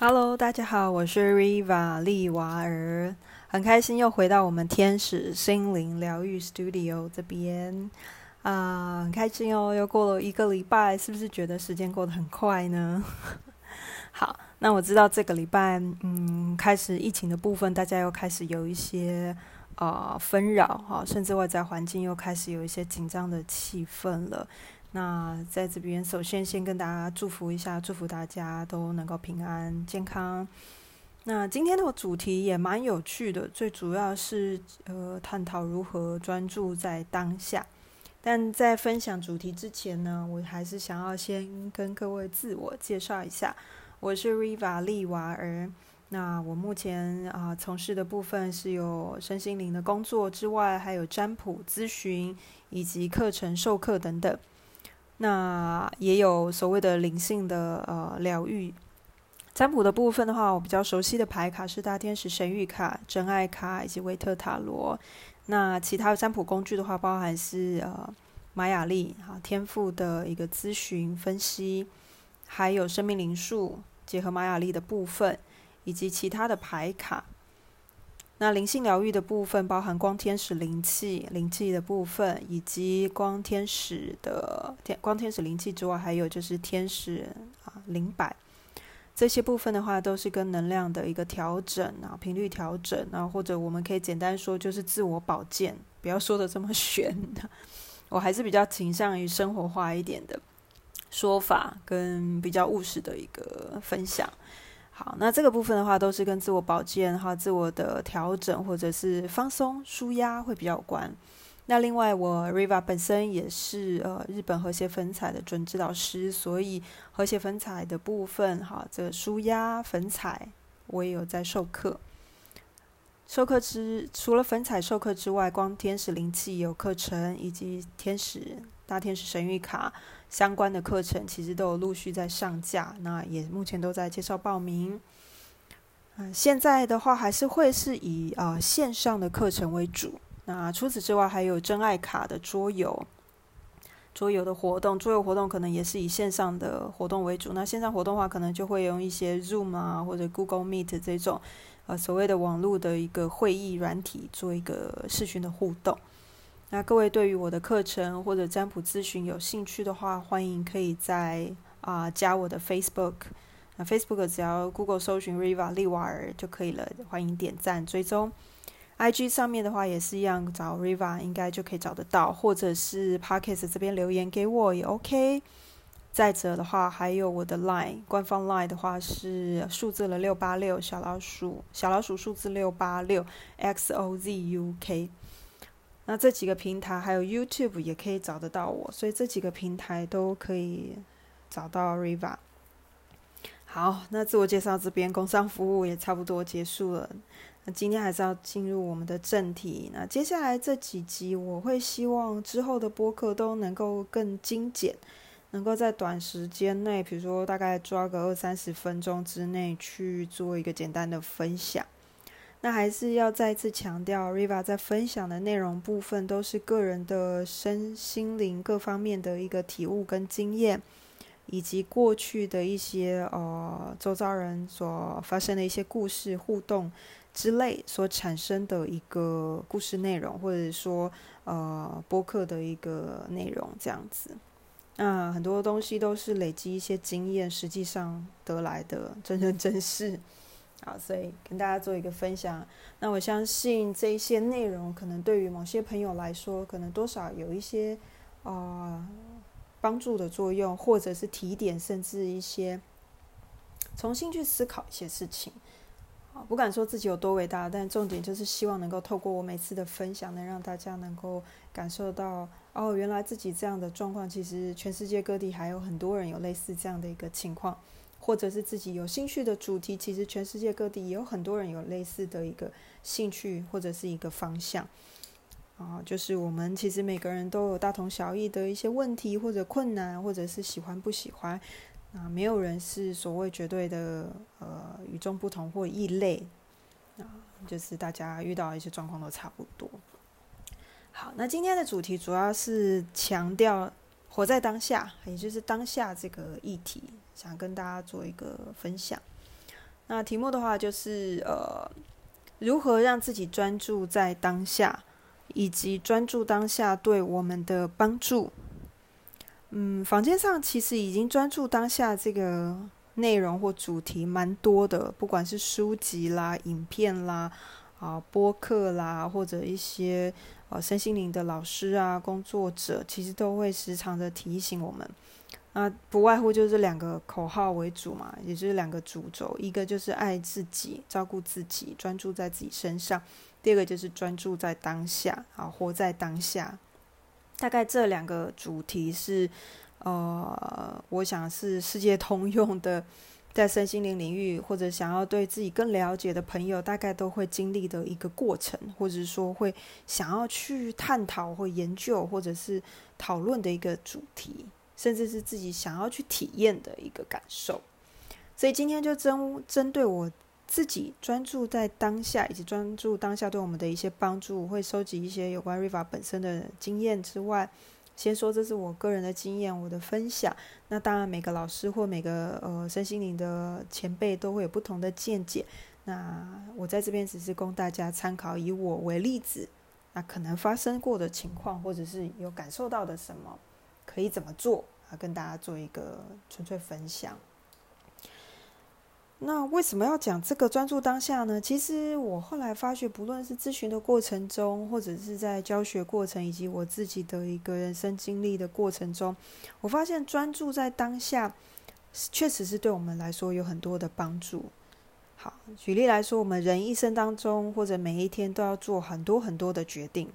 Hello，大家好，我是 Riva 利娃儿，很开心又回到我们天使心灵疗愈 Studio 这边啊，很开心哦，又过了一个礼拜，是不是觉得时间过得很快呢？好，那我知道这个礼拜，嗯，开始疫情的部分，大家又开始有一些啊纷扰哈，甚至外在环境又开始有一些紧张的气氛了。那在这边，首先先跟大家祝福一下，祝福大家都能够平安健康。那今天的主题也蛮有趣的，最主要是呃探讨如何专注在当下。但在分享主题之前呢，我还是想要先跟各位自我介绍一下，我是 Riva 利娃儿。那我目前啊从事的部分是有身心灵的工作之外，还有占卜咨询以及课程授课等等。那也有所谓的灵性的呃疗愈占卜的部分的话，我比较熟悉的牌卡是大天使神谕卡、真爱卡以及维特塔罗。那其他占卜工具的话，包含是呃玛雅历啊天赋的一个咨询分析，还有生命灵数结合玛雅历的部分，以及其他的牌卡。那灵性疗愈的部分包含光天使灵气、灵气的部分，以及光天使的天光天使灵气之外，还有就是天使啊灵摆这些部分的话，都是跟能量的一个调整啊频率调整啊，或者我们可以简单说就是自我保健，不要说的这么 玄，我还是比较倾向于生活化一点的说法，跟比较务实的一个分享。好，那这个部分的话，都是跟自我保健哈、自我的调整或者是放松、舒压会比较有关。那另外，我 Riva 本身也是呃日本和谐粉彩的准指导师，所以和谐粉彩的部分哈，这个舒压粉彩我也有在授课。授课之除了粉彩授课之外，光天使灵气有课程，以及天使大天使神谕卡。相关的课程其实都有陆续在上架，那也目前都在介绍报名。嗯，现在的话还是会是以啊线上的课程为主。那除此之外，还有真爱卡的桌游，桌游的活动，桌游活动可能也是以线上的活动为主。那线上活动的话，可能就会用一些 Zoom 啊或者 Google Meet 这种呃所谓的网络的一个会议软体做一个视讯的互动。那各位对于我的课程或者占卜咨询有兴趣的话，欢迎可以在啊加我的 Facebook，那 Facebook 只要 Google 搜寻 Riva 利瓦尔就可以了，欢迎点赞追踪。IG 上面的话也是一样，找 Riva 应该就可以找得到，或者是 Podcast 这边留言给我也 OK。再者的话，还有我的 Line 官方 Line 的话是数字了六八六小老鼠小老鼠数字六八六 XOZUK。那这几个平台还有 YouTube 也可以找得到我，所以这几个平台都可以找到 Riva。好，那自我介绍这边工商服务也差不多结束了。那今天还是要进入我们的正题。那接下来这几集，我会希望之后的播客都能够更精简，能够在短时间内，比如说大概抓个二三十分钟之内去做一个简单的分享。那还是要再次强调，Riva 在分享的内容部分都是个人的身心灵各方面的一个体悟跟经验，以及过去的一些呃周遭人所发生的一些故事互动之类所产生的一个故事内容，或者说呃播客的一个内容这样子。那很多东西都是累积一些经验，实际上得来的真人真事。好，所以跟大家做一个分享。那我相信这一些内容，可能对于某些朋友来说，可能多少有一些啊帮助的作用，或者是提点，甚至一些重新去思考一些事情。不敢说自己有多伟大，但重点就是希望能够透过我每次的分享，能让大家能够感受到，哦，原来自己这样的状况，其实全世界各地还有很多人有类似这样的一个情况。或者是自己有兴趣的主题，其实全世界各地也有很多人有类似的一个兴趣或者是一个方向啊。就是我们其实每个人都有大同小异的一些问题或者困难，或者是喜欢不喜欢啊。没有人是所谓绝对的呃与众不同或异类啊。就是大家遇到一些状况都差不多。好，那今天的主题主要是强调活在当下，也就是当下这个议题。想跟大家做一个分享。那题目的话就是呃，如何让自己专注在当下，以及专注当下对我们的帮助。嗯，坊间上其实已经专注当下这个内容或主题蛮多的，不管是书籍啦、影片啦、啊播客啦，或者一些呃身心灵的老师啊、工作者，其实都会时常的提醒我们。那不外乎就是两个口号为主嘛，也就是两个主轴，一个就是爱自己、照顾自己、专注在自己身上；第二个就是专注在当下，啊，活在当下。大概这两个主题是，呃，我想是世界通用的，在身心灵领域或者想要对自己更了解的朋友，大概都会经历的一个过程，或者说会想要去探讨或研究，或者是讨论的一个主题。甚至是自己想要去体验的一个感受，所以今天就针针对我自己专注在当下，以及专注当下对我们的一些帮助，会收集一些有关 Riva 本身的经验之外，先说这是我个人的经验，我的分享。那当然每个老师或每个呃身心灵的前辈都会有不同的见解。那我在这边只是供大家参考，以我为例子，那可能发生过的情况，或者是有感受到的什么。可以怎么做啊？跟大家做一个纯粹分享。那为什么要讲这个专注当下呢？其实我后来发觉，不论是咨询的过程中，或者是在教学过程，以及我自己的一个人生经历的过程中，我发现专注在当下，确实是对我们来说有很多的帮助。好，举例来说，我们人一生当中，或者每一天都要做很多很多的决定。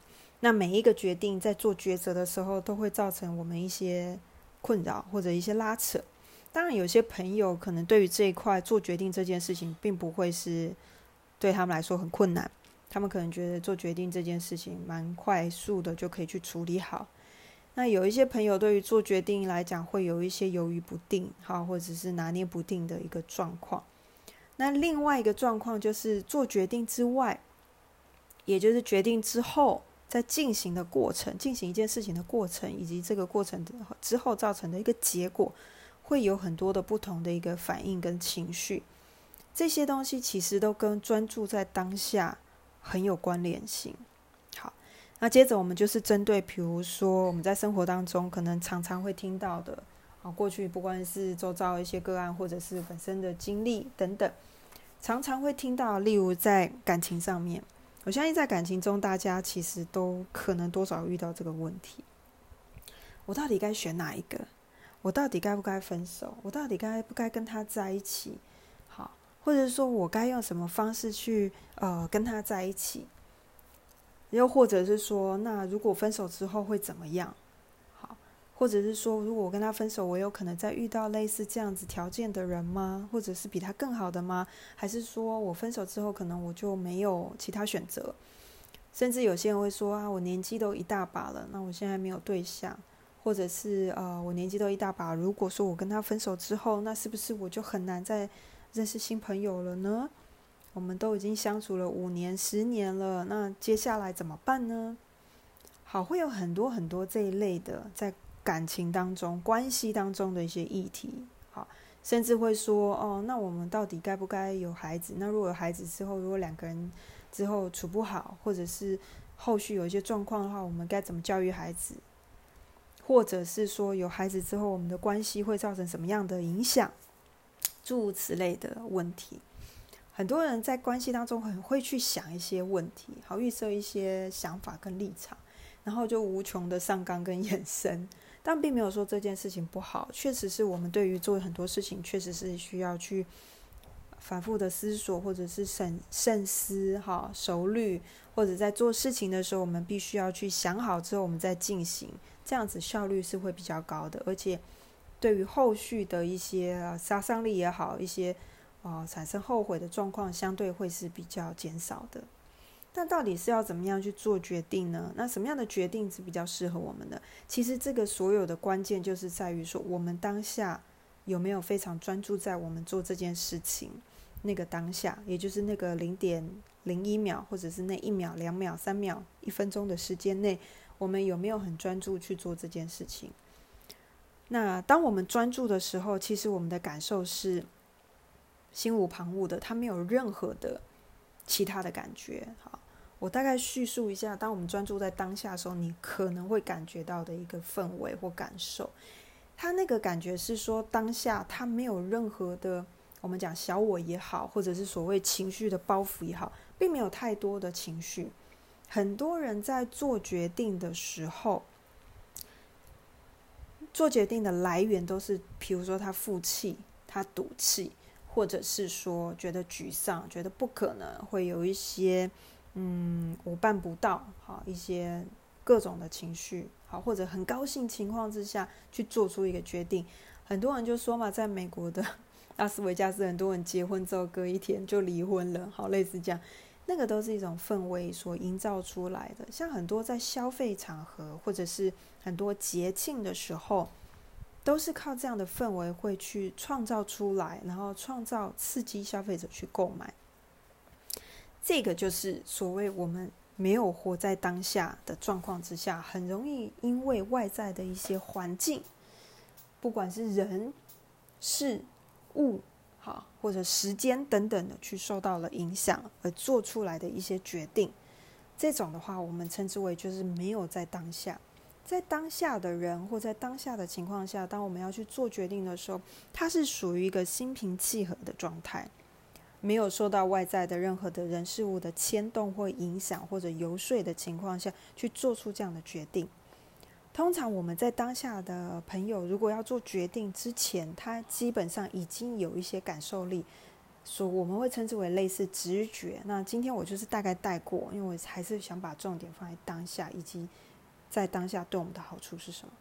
那每一个决定在做抉择的时候，都会造成我们一些困扰或者一些拉扯。当然，有些朋友可能对于这一块做决定这件事情，并不会是对他们来说很困难。他们可能觉得做决定这件事情蛮快速的，就可以去处理好。那有一些朋友对于做决定来讲，会有一些犹豫不定，好，或者是拿捏不定的一个状况。那另外一个状况就是做决定之外，也就是决定之后。在进行的过程，进行一件事情的过程，以及这个过程之后造成的一个结果，会有很多的不同的一个反应跟情绪。这些东西其实都跟专注在当下很有关联性。好，那接着我们就是针对，比如说我们在生活当中可能常常会听到的，啊，过去不管是周遭一些个案，或者是本身的经历等等，常常会听到，例如在感情上面。我相信在感情中，大家其实都可能多少遇到这个问题：我到底该选哪一个？我到底该不该分手？我到底该不该跟他在一起？好，或者说我该用什么方式去呃跟他在一起？又或者是说，那如果分手之后会怎么样？或者是说，如果我跟他分手，我有可能再遇到类似这样子条件的人吗？或者是比他更好的吗？还是说我分手之后，可能我就没有其他选择？甚至有些人会说啊，我年纪都一大把了，那我现在没有对象，或者是呃，我年纪都一大把，如果说我跟他分手之后，那是不是我就很难再认识新朋友了呢？我们都已经相处了五年、十年了，那接下来怎么办呢？好，会有很多很多这一类的在。感情当中、关系当中的一些议题，好，甚至会说，哦，那我们到底该不该有孩子？那如果有孩子之后，如果两个人之后处不好，或者是后续有一些状况的话，我们该怎么教育孩子？或者是说，有孩子之后，我们的关系会造成什么样的影响？诸如此类的问题，很多人在关系当中很会去想一些问题，好预设一些想法跟立场，然后就无穷的上纲跟 延伸。但并没有说这件事情不好，确实是我们对于做很多事情，确实是需要去反复的思索，或者是审慎思、哈熟虑，或者在做事情的时候，我们必须要去想好之后，我们再进行，这样子效率是会比较高的，而且对于后续的一些杀伤力也好，一些啊产生后悔的状况，相对会是比较减少的。那到底是要怎么样去做决定呢？那什么样的决定是比较适合我们的？其实这个所有的关键就是在于说，我们当下有没有非常专注在我们做这件事情那个当下，也就是那个零点零一秒，或者是那一秒、两秒、三秒、一分钟的时间内，我们有没有很专注去做这件事情？那当我们专注的时候，其实我们的感受是，心无旁骛的，他没有任何的其他的感觉。好，我大概叙述一下，当我们专注在当下的时候，你可能会感觉到的一个氛围或感受。他那个感觉是说，当下他没有任何的，我们讲小我也好，或者是所谓情绪的包袱也好，并没有太多的情绪。很多人在做决定的时候，做决定的来源都是，比如说他负气，他赌气，或者是说觉得沮丧，觉得不可能，会有一些嗯我办不到，好一些各种的情绪。好，或者很高兴情况之下去做出一个决定，很多人就说嘛，在美国的拉斯维加斯，很多人结婚之后隔一天就离婚了。好，类似这样，那个都是一种氛围所营造出来的。像很多在消费场合，或者是很多节庆的时候，都是靠这样的氛围会去创造出来，然后创造刺激消费者去购买。这个就是所谓我们。没有活在当下的状况之下，很容易因为外在的一些环境，不管是人、事、物，好或者时间等等的，去受到了影响而做出来的一些决定。这种的话，我们称之为就是没有在当下。在当下的人或在当下的情况下，当我们要去做决定的时候，它是属于一个心平气和的状态。没有受到外在的任何的人事物的牵动或影响或者游说的情况下去做出这样的决定。通常我们在当下的朋友，如果要做决定之前，他基本上已经有一些感受力，所我们会称之为类似直觉。那今天我就是大概带过，因为我还是想把重点放在当下以及在当下对我们的好处是什么。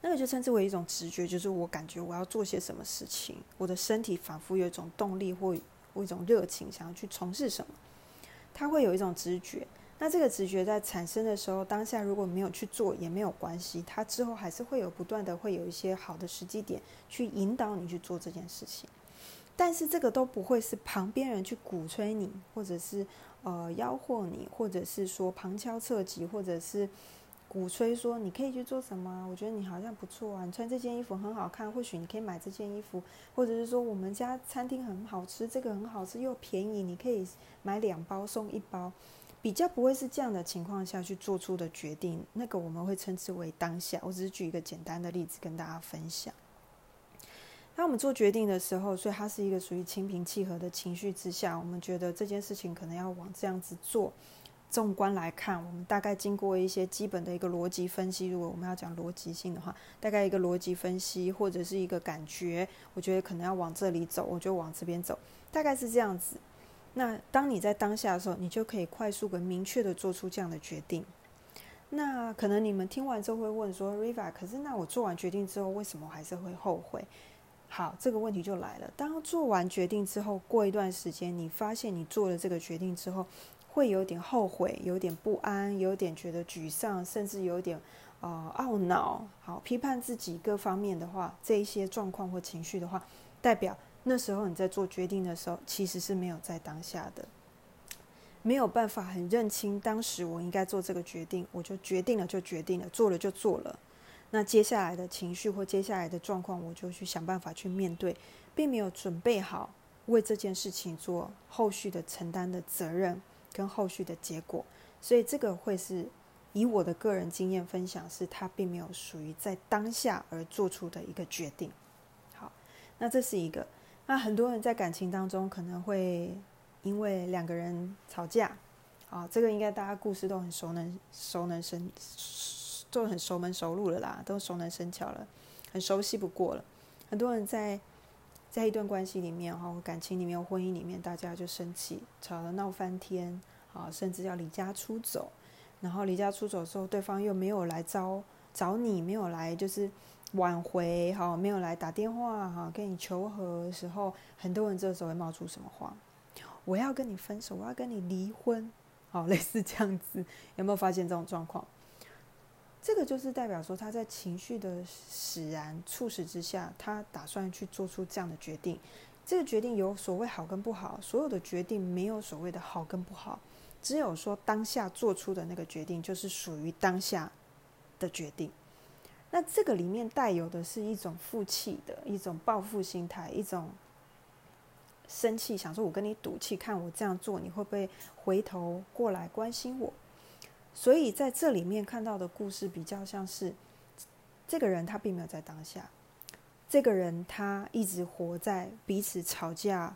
那个就称之为一种直觉，就是我感觉我要做些什么事情，我的身体仿佛有一种动力或。或一种热情，想要去从事什么，他会有一种直觉。那这个直觉在产生的时候，当下如果没有去做也没有关系，他之后还是会有不断的会有一些好的时机点去引导你去做这件事情。但是这个都不会是旁边人去鼓吹你，或者是呃吆喝你，或者是说旁敲侧击，或者是。鼓吹说你可以去做什么？我觉得你好像不错啊，你穿这件衣服很好看，或许你可以买这件衣服，或者是说我们家餐厅很好吃，这个很好吃又便宜，你可以买两包送一包，比较不会是这样的情况下去做出的决定。那个我们会称之为当下。我只是举一个简单的例子跟大家分享。当我们做决定的时候，所以它是一个属于心平气和的情绪之下，我们觉得这件事情可能要往这样子做。纵观来看，我们大概经过一些基本的一个逻辑分析。如果我们要讲逻辑性的话，大概一个逻辑分析或者是一个感觉，我觉得可能要往这里走，我就往这边走，大概是这样子。那当你在当下的时候，你就可以快速跟明确的做出这样的决定。那可能你们听完之后会问说：“Riva，可是那我做完决定之后，为什么还是会后悔？”好，这个问题就来了。当做完决定之后，过一段时间，你发现你做了这个决定之后。会有点后悔，有点不安，有点觉得沮丧，甚至有点啊懊恼。好，批判自己各方面的话，这一些状况或情绪的话，代表那时候你在做决定的时候，其实是没有在当下的，没有办法很认清当时我应该做这个决定，我就决定了就决定了，做了就做了。那接下来的情绪或接下来的状况，我就去想办法去面对，并没有准备好为这件事情做后续的承担的责任。跟后续的结果，所以这个会是以我的个人经验分享，是他并没有属于在当下而做出的一个决定。好，那这是一个。那很多人在感情当中可能会因为两个人吵架，啊，这个应该大家故事都很熟能熟能生，都很熟门熟路了啦，都熟能生巧了，很熟悉不过了。很多人在。在一段关系里面，哈，感情里面、婚姻里面，大家就生气，吵了闹翻天，啊，甚至要离家出走。然后离家出走之后，对方又没有来找找你，没有来就是挽回，哈，没有来打电话，哈，跟你求和的时候，很多人这时候会冒出什么话？我要跟你分手，我要跟你离婚，好，类似这样子，有没有发现这种状况？这个就是代表说，他在情绪的使然促使之下，他打算去做出这样的决定。这个决定有所谓好跟不好，所有的决定没有所谓的好跟不好，只有说当下做出的那个决定就是属于当下的决定。那这个里面带有的是一种负气的一种报复心态，一种生气，想说我跟你赌气，看我这样做你会不会回头过来关心我。所以在这里面看到的故事比较像是，这个人他并没有在当下，这个人他一直活在彼此吵架、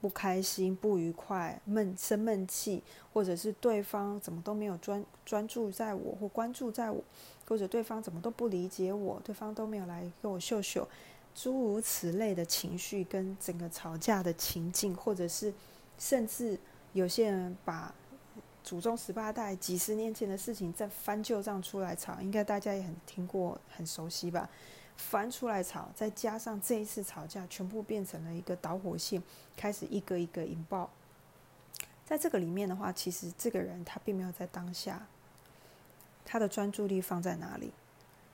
不开心、不愉快、闷生闷气，或者是对方怎么都没有专专注在我或关注在我，或者对方怎么都不理解我，对方都没有来跟我秀秀，诸如此类的情绪跟整个吵架的情境，或者是甚至有些人把。祖宗十八代几十年前的事情再翻旧账出来吵，应该大家也很听过、很熟悉吧？翻出来吵，再加上这一次吵架，全部变成了一个导火线，开始一个一个引爆。在这个里面的话，其实这个人他并没有在当下，他的专注力放在哪里？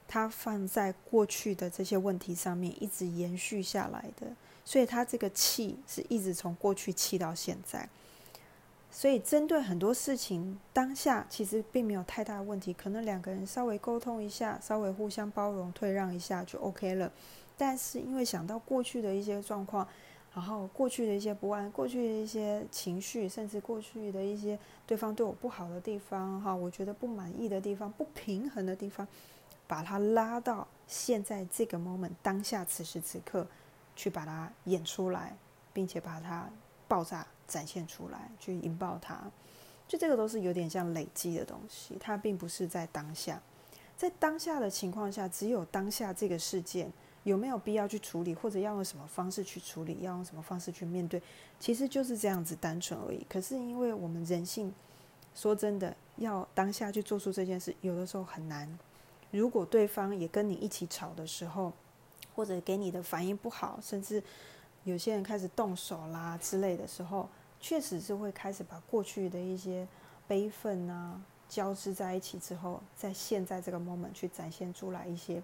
他放在过去的这些问题上面，一直延续下来的，所以他这个气是一直从过去气到现在。所以，针对很多事情，当下其实并没有太大的问题，可能两个人稍微沟通一下，稍微互相包容、退让一下就 OK 了。但是，因为想到过去的一些状况，然后过去的一些不安、过去的一些情绪，甚至过去的一些对方对我不好的地方，哈，我觉得不满意的地方、不平衡的地方，把它拉到现在这个 moment 当下此时此刻，去把它演出来，并且把它爆炸。展现出来，去引爆它，就这个都是有点像累积的东西，它并不是在当下，在当下的情况下，只有当下这个事件有没有必要去处理，或者要用什么方式去处理，要用什么方式去面对，其实就是这样子单纯而已。可是因为我们人性，说真的，要当下去做出这件事，有的时候很难。如果对方也跟你一起吵的时候，或者给你的反应不好，甚至有些人开始动手啦之类的时候，确实是会开始把过去的一些悲愤啊交织在一起之后，在现在这个 moment 去展现出来一些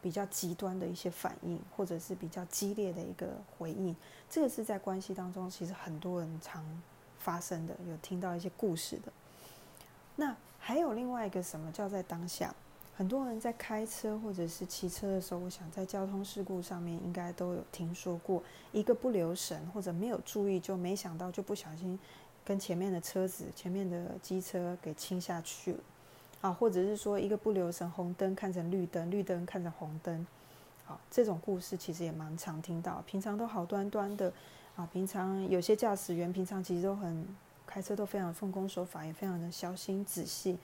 比较极端的一些反应，或者是比较激烈的一个回应。这个是在关系当中，其实很多人常发生的，有听到一些故事的。那还有另外一个什么叫在当下？很多人在开车或者是骑车的时候，我想在交通事故上面应该都有听说过，一个不留神或者没有注意，就没想到就不小心跟前面的车子、前面的机车给倾下去了，啊，或者是说一个不留神，红灯看成绿灯，绿灯看成红灯，好，这种故事其实也蛮常听到，平常都好端端的，啊，平常有些驾驶员平常其实都很开车都非常奉公守法，也非常的小心仔细，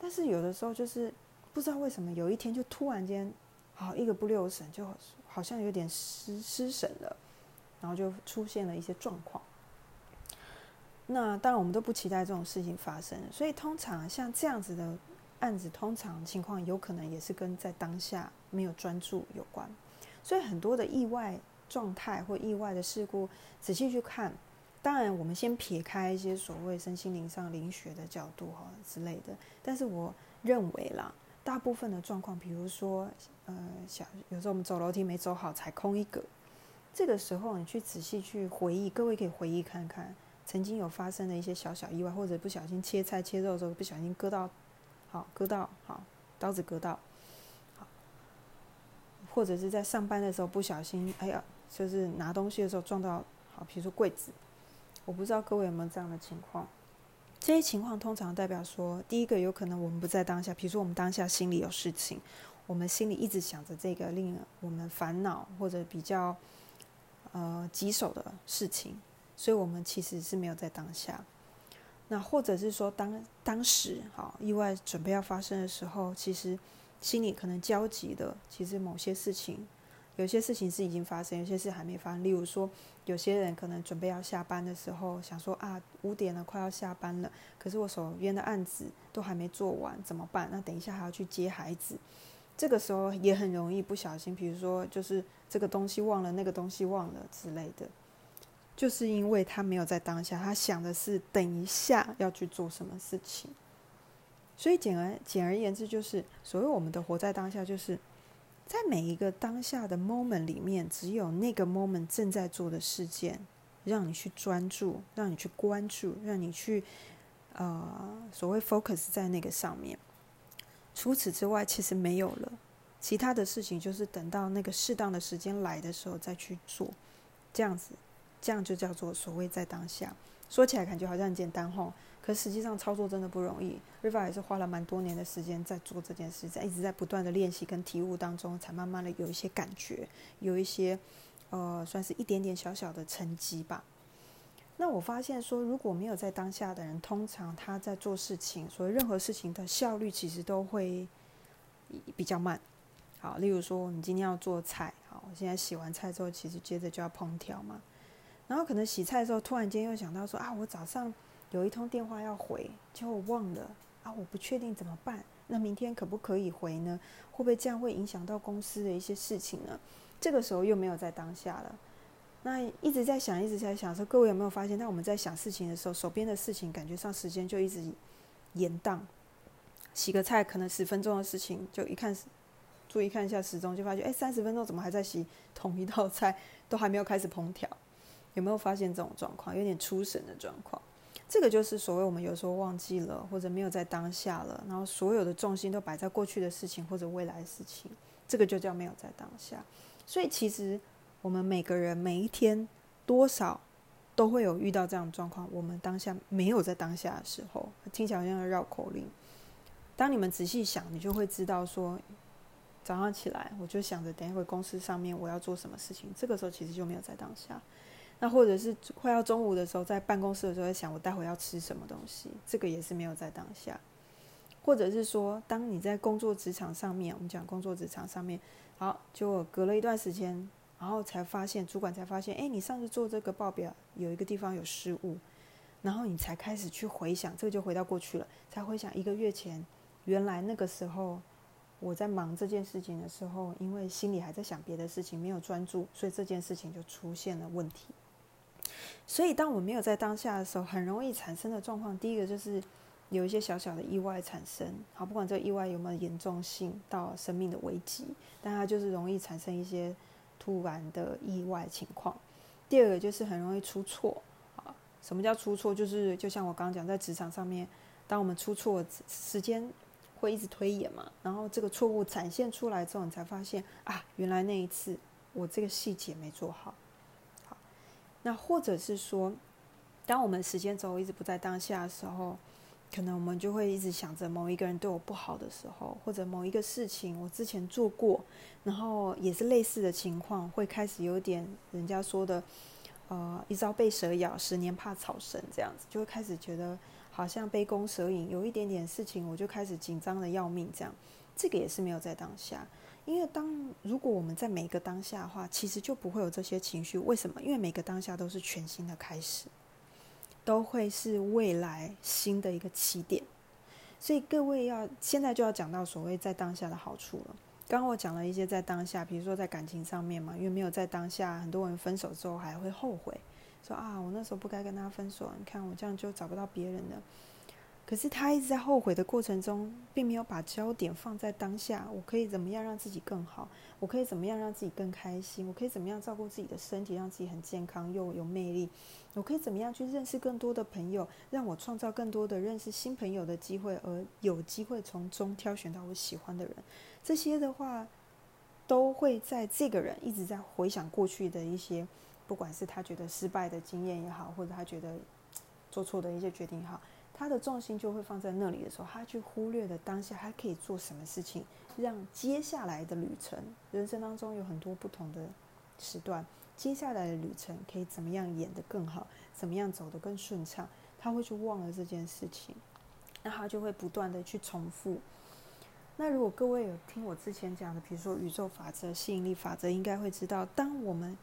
但是有的时候就是。不知道为什么有一天就突然间，好一个不留神，就好像有点失失神了，然后就出现了一些状况。那当然我们都不期待这种事情发生，所以通常像这样子的案子，通常情况有可能也是跟在当下没有专注有关。所以很多的意外状态或意外的事故，仔细去看，当然我们先撇开一些所谓身心灵上灵学的角度哈之类的，但是我认为啦。大部分的状况，比如说，呃，小有时候我们走楼梯没走好，踩空一格，这个时候你去仔细去回忆，各位可以回忆看看，曾经有发生的一些小小意外，或者不小心切菜切肉的时候不小心割到，好割到好刀子割到，好，或者是在上班的时候不小心，哎呀，就是拿东西的时候撞到，好，比如说柜子，我不知道各位有没有这样的情况。这些情况通常代表说，第一个有可能我们不在当下，比如说我们当下心里有事情，我们心里一直想着这个令我们烦恼或者比较呃棘手的事情，所以我们其实是没有在当下。那或者是说，当当时好意外准备要发生的时候，其实心里可能焦急的，其实某些事情。有些事情是已经发生，有些事还没发生。例如说，有些人可能准备要下班的时候，想说啊，五点了，快要下班了，可是我手边的案子都还没做完，怎么办？那等一下还要去接孩子，这个时候也很容易不小心，比如说就是这个东西忘了，那个东西忘了之类的，就是因为他没有在当下，他想的是等一下要去做什么事情。所以简而简而言之，就是所谓我们的活在当下，就是。在每一个当下的 moment 里面，只有那个 moment 正在做的事件，让你去专注，让你去关注，让你去呃所谓 focus 在那个上面。除此之外，其实没有了。其他的事情就是等到那个适当的时间来的时候再去做，这样子这样就叫做所谓在当下。说起来感觉好像很简单吼，可实际上操作真的不容易。Riva 也是花了蛮多年的时间在做这件事，在一直在不断的练习跟体悟当中，才慢慢的有一些感觉，有一些呃，算是一点点小小的成绩吧。那我发现说，如果没有在当下的人，通常他在做事情，所以任何事情的效率其实都会比较慢。好，例如说，你今天要做菜，好，我现在洗完菜之后，其实接着就要烹调嘛。然后可能洗菜的时候，突然间又想到说啊，我早上有一通电话要回，结果忘了啊，我不确定怎么办。那明天可不可以回呢？会不会这样会影响到公司的一些事情呢？这个时候又没有在当下了。那一直在想，一直在想，说各位有没有发现，当我们在想事情的时候，手边的事情感觉上时间就一直延宕。洗个菜可能十分钟的事情，就一看，注意看一下时钟，就发现哎，三十分钟怎么还在洗同一道菜，都还没有开始烹调？有没有发现这种状况？有点出神的状况。这个就是所谓我们有时候忘记了，或者没有在当下了，然后所有的重心都摆在过去的事情或者未来的事情，这个就叫没有在当下。所以其实。我们每个人每一天多少都会有遇到这样的状况。我们当下没有在当下的时候，听起来好像绕口令。当你们仔细想，你就会知道说，早上起来我就想着等一会公司上面我要做什么事情，这个时候其实就没有在当下。那或者是快要中午的时候，在办公室的时候在想我待会要吃什么东西，这个也是没有在当下。或者是说，当你在工作职场上面，我们讲工作职场上面，好，就隔了一段时间。然后才发现，主管才发现，哎，你上次做这个报表有一个地方有失误，然后你才开始去回想，这个就回到过去了，才回想一个月前，原来那个时候我在忙这件事情的时候，因为心里还在想别的事情，没有专注，所以这件事情就出现了问题。所以，当我没有在当下的时候，很容易产生的状况，第一个就是有一些小小的意外产生，好，不管这个意外有没有严重性到生命的危机，但它就是容易产生一些。突然的意外情况，第二个就是很容易出错啊。什么叫出错？就是就像我刚刚讲，在职场上面，当我们出错，时间会一直推演嘛。然后这个错误展现出来之后，你才发现啊，原来那一次我这个细节没做。好，那或者是说，当我们时间轴一直不在当下的时候。可能我们就会一直想着某一个人对我不好的时候，或者某一个事情我之前做过，然后也是类似的情况，会开始有点人家说的，呃，一朝被蛇咬，十年怕草绳这样子，就会开始觉得好像杯弓蛇影，有一点点事情我就开始紧张的要命这样。这个也是没有在当下，因为当如果我们在每一个当下的话，其实就不会有这些情绪。为什么？因为每个当下都是全新的开始。都会是未来新的一个起点，所以各位要现在就要讲到所谓在当下的好处了。刚刚我讲了一些在当下，比如说在感情上面嘛，因为没有在当下，很多人分手之后还会后悔，说啊，我那时候不该跟他分手，你看我这样就找不到别人了。可是他一直在后悔的过程中，并没有把焦点放在当下。我可以怎么样让自己更好？我可以怎么样让自己更开心？我可以怎么样照顾自己的身体，让自己很健康又有魅力？我可以怎么样去认识更多的朋友，让我创造更多的认识新朋友的机会，而有机会从中挑选到我喜欢的人？这些的话，都会在这个人一直在回想过去的一些，不管是他觉得失败的经验也好，或者他觉得做错的一些决定也好。他的重心就会放在那里的时候，他去忽略了当下还可以做什么事情，让接下来的旅程，人生当中有很多不同的时段，接下来的旅程可以怎么样演得更好，怎么样走得更顺畅，他会去忘了这件事情，那他就会不断的去重复。那如果各位有听我之前讲的，比如说宇宙法则、吸引力法则，应该会知道，当我们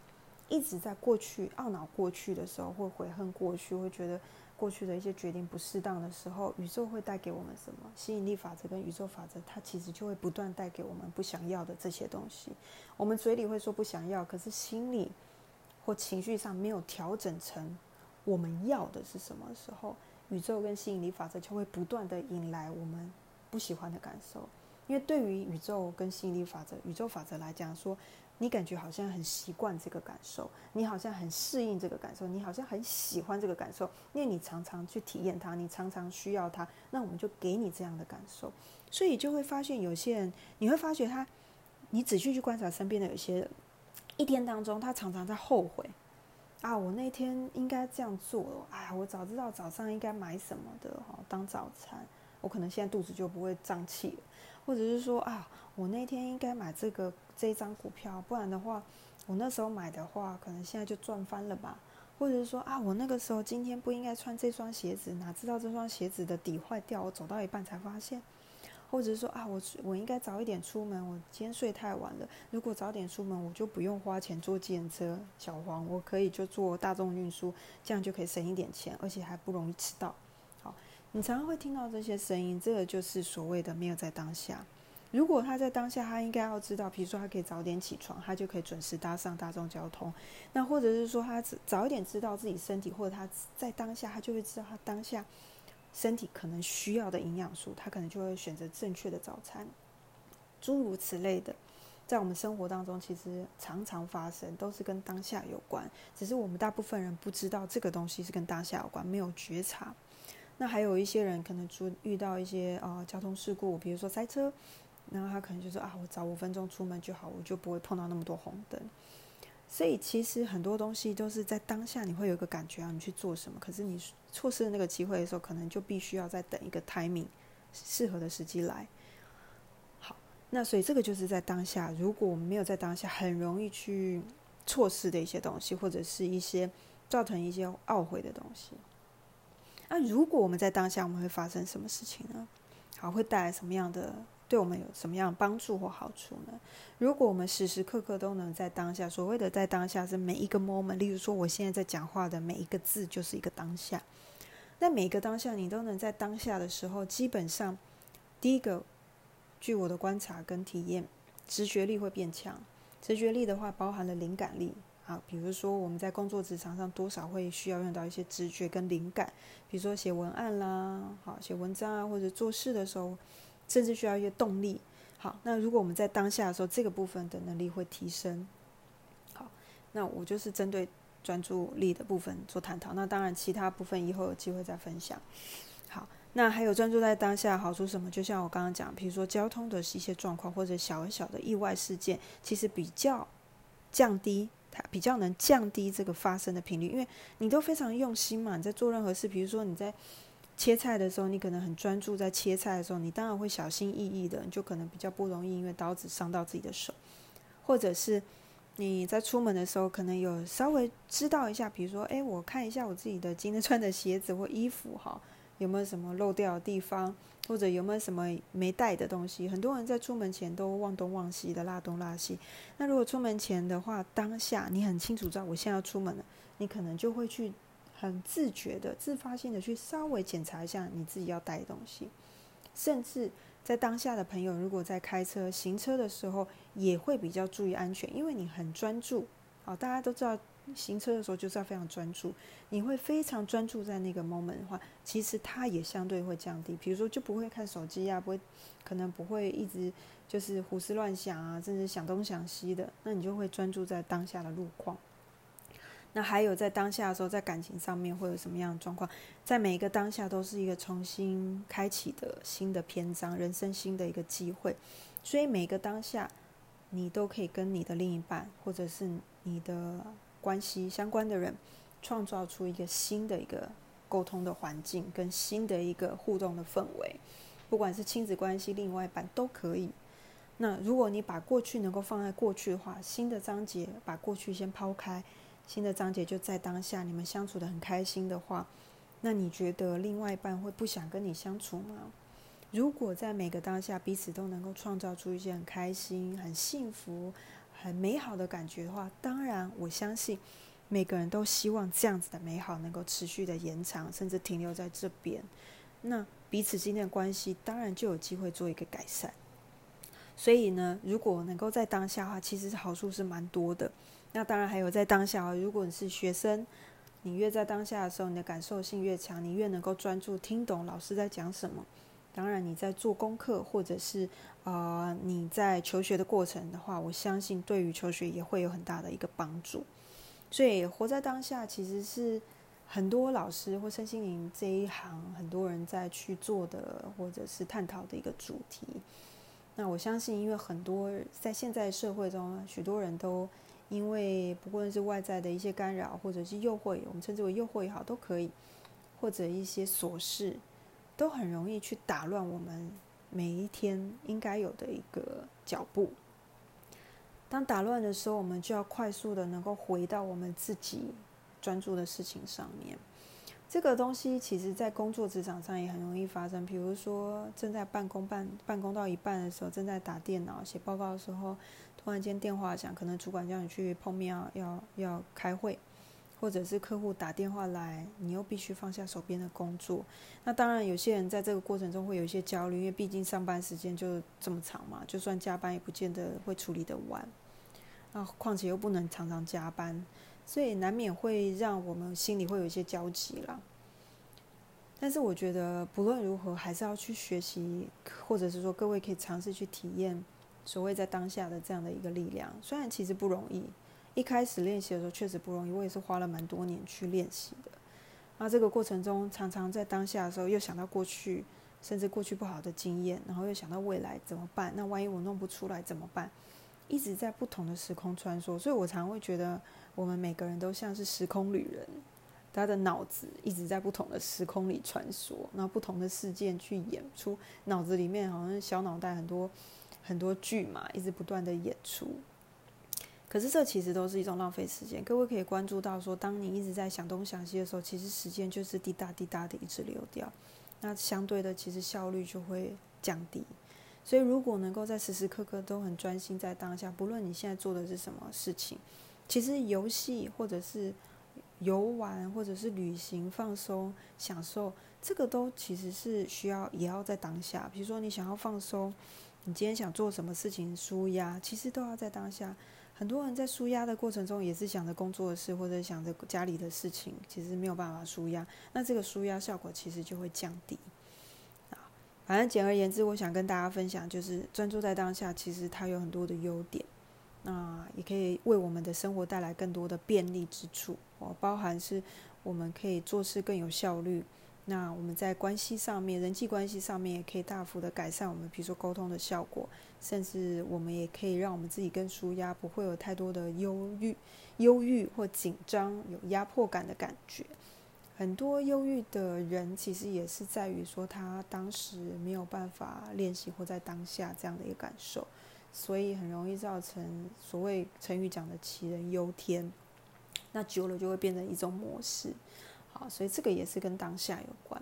一直在过去懊恼过去的时候，会悔恨过去，会觉得。过去的一些决定不适当的时候，宇宙会带给我们什么？吸引力法则跟宇宙法则，它其实就会不断带给我们不想要的这些东西。我们嘴里会说不想要，可是心里或情绪上没有调整成我们要的是什么时候，宇宙跟吸引力法则就会不断的引来我们不喜欢的感受。因为对于宇宙跟吸引力法则，宇宙法则来讲说。你感觉好像很习惯这个感受，你好像很适应这个感受，你好像很喜欢这个感受，因为你常常去体验它，你常常需要它，那我们就给你这样的感受，所以就会发现有些人，你会发觉他，你仔细去观察身边的有些人，一天当中他常常在后悔，啊，我那天应该这样做，哎呀，我早知道早上应该买什么的哈，当早餐，我可能现在肚子就不会胀气了。或者是说啊，我那天应该买这个这一张股票，不然的话，我那时候买的话，可能现在就赚翻了吧。或者是说啊，我那个时候今天不应该穿这双鞋子，哪知道这双鞋子的底坏掉，我走到一半才发现。或者是说啊，我我应该早一点出门，我今天睡太晚了。如果早点出门，我就不用花钱坐计程车，小黄，我可以就坐大众运输，这样就可以省一点钱，而且还不容易迟到。你常常会听到这些声音，这个就是所谓的没有在当下。如果他在当下，他应该要知道，比如说他可以早点起床，他就可以准时搭上大众交通。那或者是说他早一点知道自己身体，或者他在当下，他就会知道他当下。身体可能需要的营养素，他可能就会选择正确的早餐，诸如此类的，在我们生活当中，其实常常发生，都是跟当下有关。只是我们大部分人不知道这个东西是跟当下有关，没有觉察。那还有一些人可能出遇到一些啊交通事故，比如说塞车，然后他可能就说啊，我早五分钟出门就好，我就不会碰到那么多红灯。所以其实很多东西都是在当下，你会有一个感觉啊，你去做什么。可是你错失了那个机会的时候，可能就必须要再等一个 timing 适合的时机来。好，那所以这个就是在当下，如果我们没有在当下，很容易去错失的一些东西，或者是一些造成一些懊悔的东西。那如果我们在当下，我们会发生什么事情呢？好，会带来什么样的？对我们有什么样的帮助或好处呢？如果我们时时刻刻都能在当下，所谓的在当下是每一个 moment，例如说我现在在讲话的每一个字就是一个当下。那每一个当下你都能在当下的时候，基本上第一个，据我的观察跟体验，直觉力会变强。直觉力的话，包含了灵感力啊，比如说我们在工作职场上多少会需要用到一些直觉跟灵感，比如说写文案啦，好写文章啊，或者做事的时候。甚至需要一些动力。好，那如果我们在当下的时候，这个部分的能力会提升。好，那我就是针对专注力的部分做探讨。那当然，其他部分以后有机会再分享。好，那还有专注在当下好处什么？就像我刚刚讲，比如说交通的一些状况，或者小小的意外事件，其实比较降低它，比较能降低这个发生的频率，因为你都非常用心嘛，你在做任何事，比如说你在。切菜的时候，你可能很专注在切菜的时候，你当然会小心翼翼的，你就可能比较不容易因为刀子伤到自己的手，或者是你在出门的时候，可能有稍微知道一下，比如说，哎，我看一下我自己的今天穿的鞋子或衣服哈，有没有什么漏掉的地方，或者有没有什么没带的东西。很多人在出门前都忘东忘西的，拉东拉西。那如果出门前的话，当下你很清楚知道我现在要出门了，你可能就会去。很自觉的、自发性的去稍微检查一下你自己要带的东西，甚至在当下的朋友，如果在开车、行车的时候，也会比较注意安全，因为你很专注。好，大家都知道，行车的时候就是要非常专注，你会非常专注在那个 moment 的话，其实它也相对会降低。比如说，就不会看手机啊，不会，可能不会一直就是胡思乱想啊，甚至想东想西的，那你就会专注在当下的路况。那还有在当下的时候，在感情上面会有什么样的状况？在每一个当下都是一个重新开启的新的篇章，人生新的一个机会。所以每个当下，你都可以跟你的另一半或者是你的关系相关的人，创造出一个新的一个沟通的环境，跟新的一个互动的氛围。不管是亲子关系、另外一半都可以。那如果你把过去能够放在过去的话，新的章节把过去先抛开。新的章节就在当下，你们相处的很开心的话，那你觉得另外一半会不想跟你相处吗？如果在每个当下彼此都能够创造出一些很开心、很幸福、很美好的感觉的话，当然我相信每个人都希望这样子的美好能够持续的延长，甚至停留在这边。那彼此之间的关系当然就有机会做一个改善。所以呢，如果能够在当下的话，其实好处是蛮多的。那当然还有在当下如果你是学生，你越在当下的时候，你的感受性越强，你越能够专注听懂老师在讲什么。当然你在做功课或者是啊你在求学的过程的话，我相信对于求学也会有很大的一个帮助。所以活在当下其实是很多老师或身心灵这一行很多人在去做的或者是探讨的一个主题。那我相信，因为很多在现在社会中，许多人都。因为不论是外在的一些干扰，或者是诱惑，我们称之为诱惑也好，都可以，或者一些琐事，都很容易去打乱我们每一天应该有的一个脚步。当打乱的时候，我们就要快速的能够回到我们自己专注的事情上面。这个东西其实，在工作职场上也很容易发生。比如说，正在办公办办公到一半的时候，正在打电脑写报告的时候，突然间电话响，可能主管叫你去碰面，要要要开会，或者是客户打电话来，你又必须放下手边的工作。那当然，有些人在这个过程中会有一些焦虑，因为毕竟上班时间就这么长嘛，就算加班也不见得会处理得完。那况且又不能常常加班，所以难免会让我们心里会有一些焦急啦。但是我觉得不论如何，还是要去学习，或者是说各位可以尝试去体验所谓在当下的这样的一个力量。虽然其实不容易，一开始练习的时候确实不容易，我也是花了蛮多年去练习的。那这个过程中，常常在当下的时候又想到过去，甚至过去不好的经验，然后又想到未来怎么办？那万一我弄不出来怎么办？一直在不同的时空穿梭，所以我常会觉得我们每个人都像是时空旅人，他的脑子一直在不同的时空里穿梭，然后不同的事件去演出，脑子里面好像小脑袋很多很多剧嘛，一直不断的演出。可是这其实都是一种浪费时间。各位可以关注到说，当你一直在想东想西的时候，其实时间就是滴答滴答的一直流掉，那相对的其实效率就会降低。所以，如果能够在时时刻刻都很专心在当下，不论你现在做的是什么事情，其实游戏或者是游玩或者是旅行、放松、享受，这个都其实是需要也要在当下。比如说，你想要放松，你今天想做什么事情舒压，其实都要在当下。很多人在舒压的过程中，也是想着工作的事或者想着家里的事情，其实没有办法舒压，那这个舒压效果其实就会降低。反正简而言之，我想跟大家分享，就是专注在当下，其实它有很多的优点，那也可以为我们的生活带来更多的便利之处。哦，包含是我们可以做事更有效率，那我们在关系上面、人际关系上面也可以大幅的改善我们，比如说沟通的效果，甚至我们也可以让我们自己更舒压，不会有太多的忧郁、忧郁或紧张、有压迫感的感觉。很多忧郁的人，其实也是在于说他当时没有办法练习或在当下这样的一个感受，所以很容易造成所谓成语讲的杞人忧天。那久了就会变成一种模式，好，所以这个也是跟当下有关。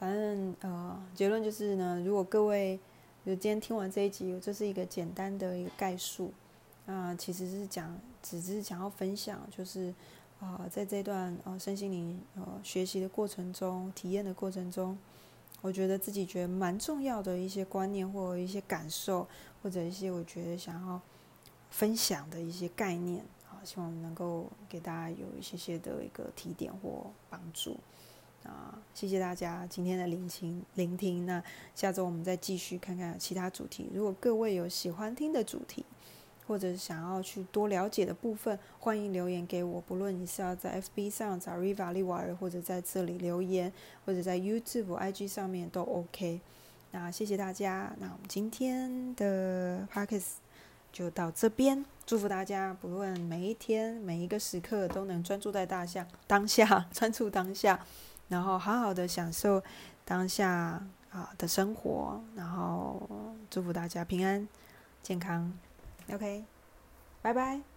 反正呃，结论就是呢，如果各位有今天听完这一集，这是一个简单的一个概述，那其实是讲，只是想要分享，就是。啊，在这段呃身心灵呃学习的过程中，体验的过程中，我觉得自己觉得蛮重要的一些观念或一些感受，或者一些我觉得想要分享的一些概念，希望能够给大家有一些些的一个提点或帮助。啊，谢谢大家今天的聆听聆听。那下周我们再继续看看其他主题。如果各位有喜欢听的主题，或者想要去多了解的部分，欢迎留言给我。不论你是要在 FB 上找 Riva 利瓦尔，或者在这里留言，或者在 YouTube、IG 上面都 OK。那谢谢大家。那我们今天的 p a r k e s 就到这边。祝福大家，不论每一天每一个时刻都能专注在大象当下，专注当下，然后好好的享受当下啊的生活。然后祝福大家平安健康。OK，拜拜。